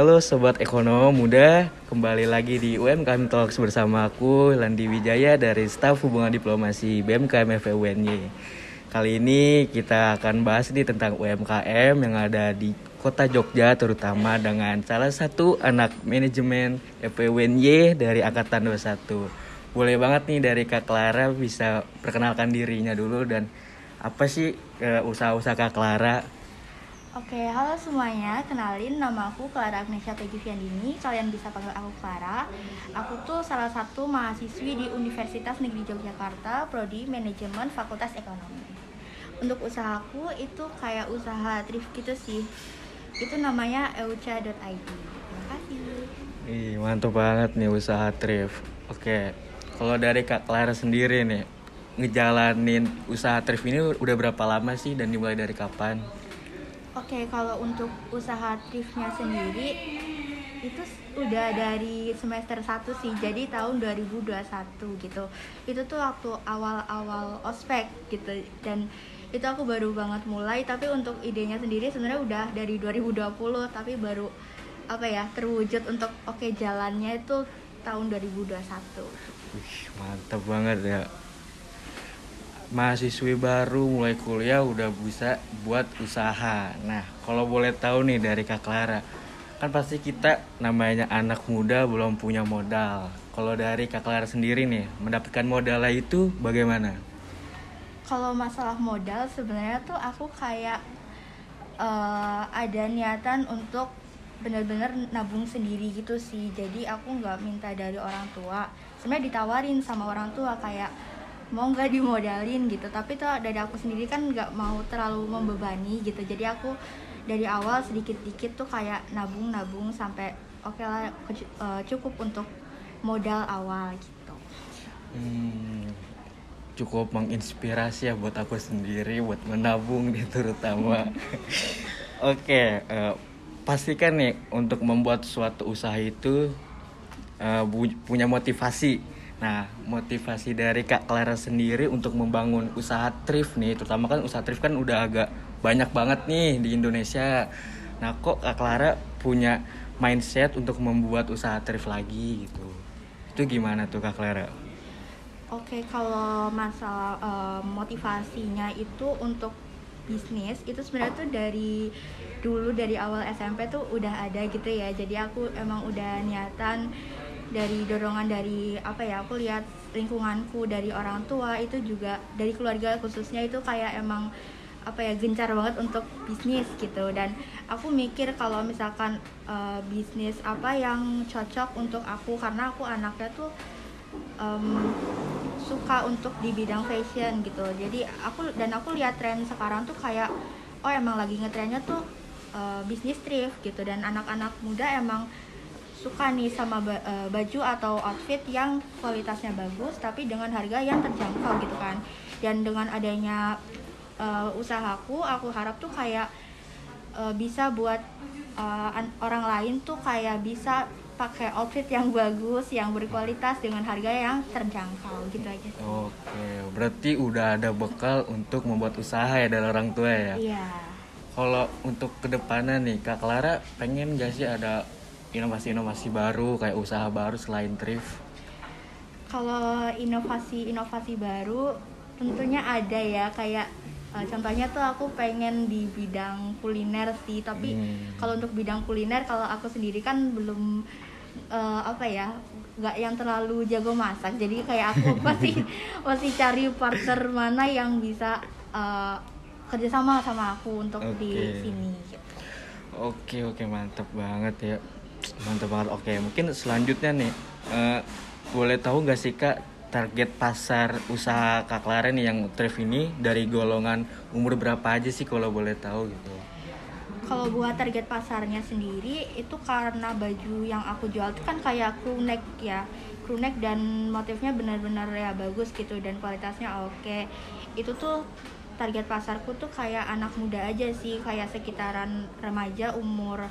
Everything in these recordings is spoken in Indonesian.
Halo Sobat Ekonom Muda, kembali lagi di UMKM Talks bersama aku Landi Wijaya dari Staf Hubungan Diplomasi BMKM FEUNY. Kali ini kita akan bahas nih tentang UMKM yang ada di kota Jogja terutama dengan salah satu anak manajemen FEUNY dari Angkatan 21. Boleh banget nih dari Kak Clara bisa perkenalkan dirinya dulu dan apa sih eh, usaha-usaha Kak Clara Oke, halo semuanya. Kenalin nama aku Clara Agnesia Teguviandini. Kalian bisa panggil aku Clara. Aku tuh salah satu mahasiswi di Universitas Negeri Yogyakarta, prodi Manajemen Fakultas Ekonomi. Untuk usahaku itu kayak usaha thrift gitu sih. Itu namanya euca.id. Terima kasih. Ih, mantap banget nih usaha thrift. Oke, kalau dari Kak Clara sendiri nih, ngejalanin usaha thrift ini udah berapa lama sih dan dimulai dari kapan? Oke, kalau untuk usaha thriftnya sendiri itu udah dari semester 1 sih, jadi tahun 2021 gitu. Itu tuh waktu awal-awal ospek gitu dan itu aku baru banget mulai tapi untuk idenya sendiri sebenarnya udah dari 2020 tapi baru apa ya terwujud untuk oke jalannya itu tahun 2021 Wih, mantap banget ya. Mahasiswi baru mulai kuliah udah bisa buat usaha. Nah, kalau boleh tahu nih dari Kak Clara, kan pasti kita namanya anak muda belum punya modal. Kalau dari Kak Clara sendiri nih, mendapatkan modalnya itu bagaimana? kalau masalah modal sebenarnya tuh aku kayak eh, ada niatan untuk benar-benar nabung sendiri gitu sih jadi aku nggak minta dari orang tua sebenarnya ditawarin sama orang tua kayak mau nggak dimodalin gitu tapi tuh dari aku sendiri kan nggak mau terlalu membebani gitu jadi aku dari awal sedikit-dikit tuh kayak nabung-nabung sampai oke lah ke- eh, cukup untuk modal awal gitu Hmm, cukup menginspirasi ya buat aku sendiri buat menabung nih terutama. Oke, eh, pastikan nih untuk membuat suatu usaha itu bu- punya motivasi. Nah, motivasi dari Kak Clara sendiri untuk membangun usaha thrift nih, terutama kan usaha thrift kan udah agak banyak banget nih di Indonesia. Nah, kok Kak Clara punya mindset untuk membuat usaha thrift lagi gitu? Itu gimana tuh Kak Clara? Oke, kalau masalah eh, motivasinya itu untuk bisnis itu sebenarnya tuh dari dulu dari awal SMP tuh udah ada gitu ya. Jadi aku emang udah niatan dari dorongan dari apa ya? Aku lihat lingkunganku dari orang tua itu juga dari keluarga khususnya itu kayak emang apa ya gencar banget untuk bisnis gitu dan aku mikir kalau misalkan eh, bisnis apa yang cocok untuk aku karena aku anaknya tuh em, suka untuk di bidang fashion gitu jadi aku dan aku lihat tren sekarang tuh kayak oh emang lagi ngetrennya tuh eh, bisnis thrift gitu dan anak-anak muda emang suka nih sama eh, baju atau outfit yang kualitasnya bagus tapi dengan harga yang terjangkau gitu kan dan dengan adanya eh, usahaku aku harap tuh kayak eh, bisa buat an- orang lain tuh kayak bisa pakai outfit yang bagus, yang berkualitas dengan harga yang terjangkau gitu aja sih. Oke, berarti udah ada bekal untuk membuat usaha ya dari orang tua ya. Iya. Kalau untuk ke depannya nih, Kak Clara pengen gak sih ada inovasi-inovasi baru kayak usaha baru selain thrift? Kalau inovasi-inovasi baru tentunya ada ya kayak eh, contohnya tuh aku pengen di bidang kuliner sih, tapi Hmm. kalau untuk bidang kuliner kalau aku sendiri kan belum eh, apa ya nggak yang terlalu jago masak jadi kayak aku masih masih cari partner mana yang bisa eh, kerjasama sama aku untuk di Oke. sini gitu. Oke oke mantap banget ya, mantap banget. Oke mungkin selanjutnya nih, eh, boleh tahu gak sih Kak target pasar usaha Kak Clara nih yang thrift ini dari golongan umur berapa aja sih kalau boleh tahu gitu? Kalau buat target pasarnya sendiri itu karena baju yang aku jual itu kan kayak crew neck ya crew neck dan motifnya benar-benar ya bagus gitu dan kualitasnya oke itu tuh target pasarku tuh kayak anak muda aja sih kayak sekitaran remaja umur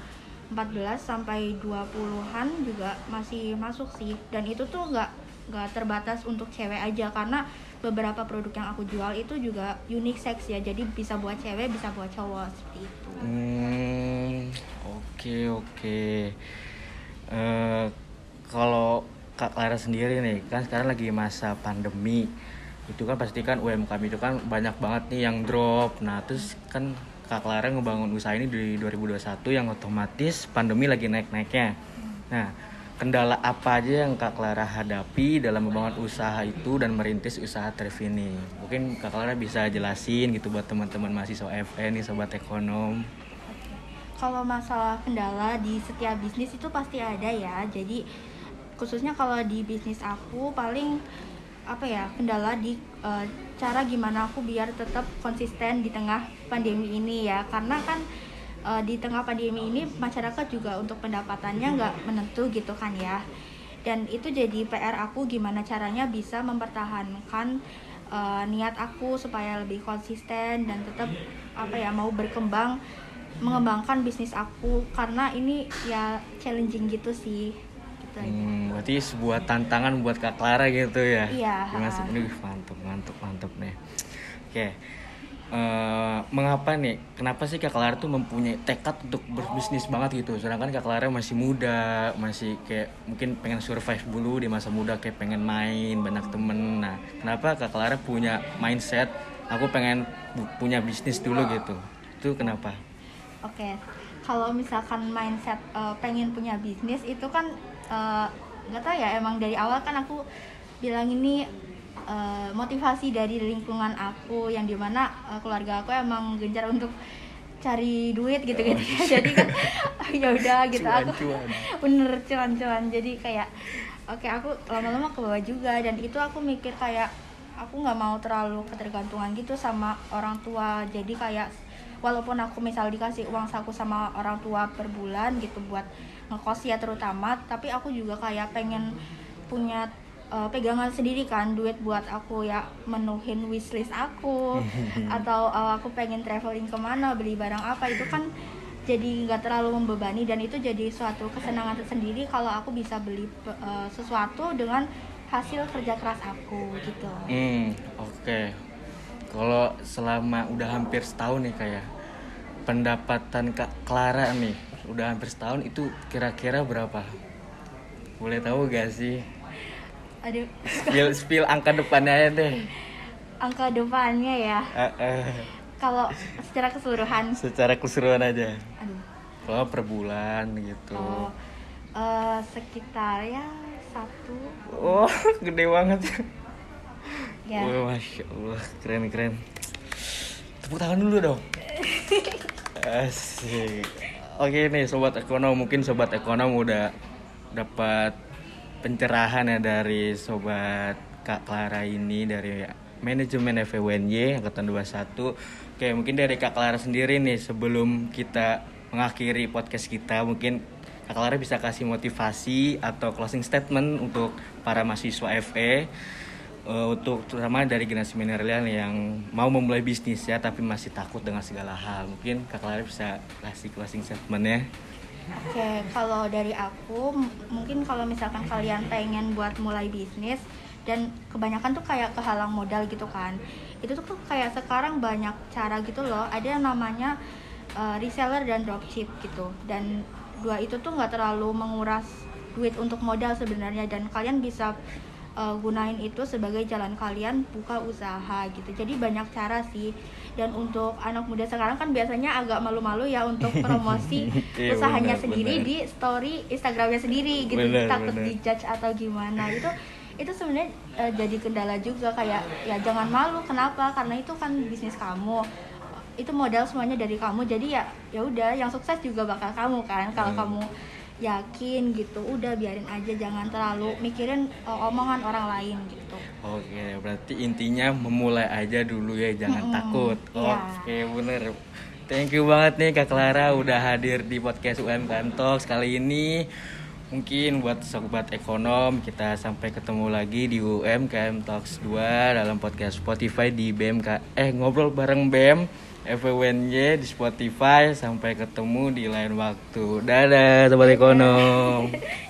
14 sampai 20-an juga masih masuk sih dan itu tuh nggak nggak terbatas untuk cewek aja karena beberapa produk yang aku jual itu juga unisex ya jadi bisa buat cewek bisa buat cowok seperti itu Hmm, oke Oke oke. Eh, kalau Kak Clara sendiri nih, kan sekarang lagi masa pandemi. Itu kan pasti kan UMKM itu kan banyak banget nih yang drop. Nah, terus kan Kak Clara ngebangun usaha ini di 2021 yang otomatis pandemi lagi naik-naiknya. Nah, kendala apa aja yang Kak Clara hadapi dalam membangun usaha itu dan merintis usaha Trev ini? Mungkin Kak Clara bisa jelasin gitu buat teman-teman mahasiswa FN nih, sobat ekonom. Kalau masalah kendala di setiap bisnis itu pasti ada ya. Jadi khususnya kalau di bisnis aku paling apa ya kendala di eh, cara gimana aku biar tetap konsisten di tengah pandemi ini ya. Karena kan eh, di tengah pandemi ini masyarakat juga untuk pendapatannya nggak menentu gitu kan ya. Dan itu jadi PR aku gimana caranya bisa mempertahankan eh, niat aku supaya lebih konsisten dan tetap apa ya mau berkembang mengembangkan bisnis aku karena ini ya challenging gitu sih gitu aja. Hmm, berarti sebuah tantangan buat Kak Clara gitu ya? Iya, Gimana sih? Ini mantep, mantep, mantep nih. Oke, Eh, mengapa nih? Kenapa sih Kak Clara tuh mempunyai tekad untuk berbisnis banget gitu? Sedangkan Kak Clara masih muda, masih kayak mungkin pengen survive dulu di masa muda, kayak pengen main, banyak temen. Nah, kenapa Kak Clara punya mindset? Aku pengen punya bisnis dulu gitu. Itu kenapa? Oke, kalau misalkan mindset eh, pengen punya bisnis itu kan eh, nggak tahu ya emang dari awal kan aku bilang ini eh, motivasi dari lingkungan aku yang di mana eh, keluarga aku emang gencar untuk cari duit gitu gitu. Ya jadi kan ya udah gitu. Aku Cuan-cuan. bener cuan-cuan. Jadi kayak oke aku lama-lama ke bawah juga. Dan itu aku mikir kayak aku nggak mau terlalu ketergantungan gitu sama orang tua. Jadi kayak walaupun aku misal dikasih uang saku sama orang tua per bulan gitu buat ngekos ya terutama tapi aku juga kayak pengen punya uh, pegangan sendiri kan duit buat aku ya menuhin wishlist aku atau uh, aku pengen traveling ke mana beli barang apa itu kan jadi nggak terlalu membebani dan itu jadi suatu kesenangan tersendiri kalau aku bisa beli uh, sesuatu dengan hasil kerja keras aku gitu Hmm, oke. Kalau selama udah hampir setahun nih kayak pendapatan Kak Clara nih, udah hampir setahun itu kira-kira berapa? Boleh tahu gak sih? aduh Spill, spill angka depannya aja deh. angka depannya ya Eh, eh, kalau secara keseluruhan secara keseluruhan aja. aduh Kalau per bulan gitu. oh eh, sekitar ya satu Oh, gede banget. ya Wah, masya Allah, keren keren. Tepuk tangan dulu dong. Asik. Oke nih sobat ekonom, mungkin sobat ekonom udah dapat pencerahan ya dari sobat Kak Clara ini dari manajemen FWNY angkatan 21. Oke, mungkin dari Kak Clara sendiri nih sebelum kita mengakhiri podcast kita, mungkin Kak Clara bisa kasih motivasi atau closing statement untuk para mahasiswa FE eh, untuk terutama dari generasi milenial yang mau memulai bisnis ya tapi masih takut dengan segala hal. Mungkin Kak Clara bisa kasih closing statementnya. Oke, kalau dari aku mungkin kalau misalkan kalian pengen buat mulai bisnis dan kebanyakan tuh kayak kehalang modal gitu kan. Itu tuh kayak sekarang banyak cara gitu loh. Ada yang namanya uh, reseller dan dropship gitu. Dan dua itu tuh nggak terlalu menguras duit untuk modal sebenarnya dan kalian bisa uh, gunain itu sebagai jalan kalian buka usaha gitu. Jadi banyak cara sih. Dan untuk anak muda sekarang kan biasanya agak malu-malu ya untuk promosi Iya, usahanya benar, sendiri benar. di story Instagramnya sendiri gitu Benar, takut benar. dijudge atau gimana itu itu sebenarnya eh, jadi kendala juga kayak ya jangan malu kenapa karena itu kan bisnis kamu itu modal semuanya dari kamu jadi ya ya udah yang sukses juga bakal kamu kan kalau Hmm. kamu yakin gitu udah biarin aja jangan terlalu mikirin eh, omongan orang lain gitu Oke, berarti intinya memulai aja dulu ya, jangan Mm-mm, takut. iya. Oke, bener. Thank you banget nih Kak Clara udah hadir di podcast UMKM Talks kali ini. Mungkin buat sobat ekonom kita sampai ketemu lagi di UMKM Talks 2 dalam podcast Spotify di BMK eh ngobrol bareng BM FWNY di Spotify sampai ketemu di lain waktu. Dadah sobat ekonom.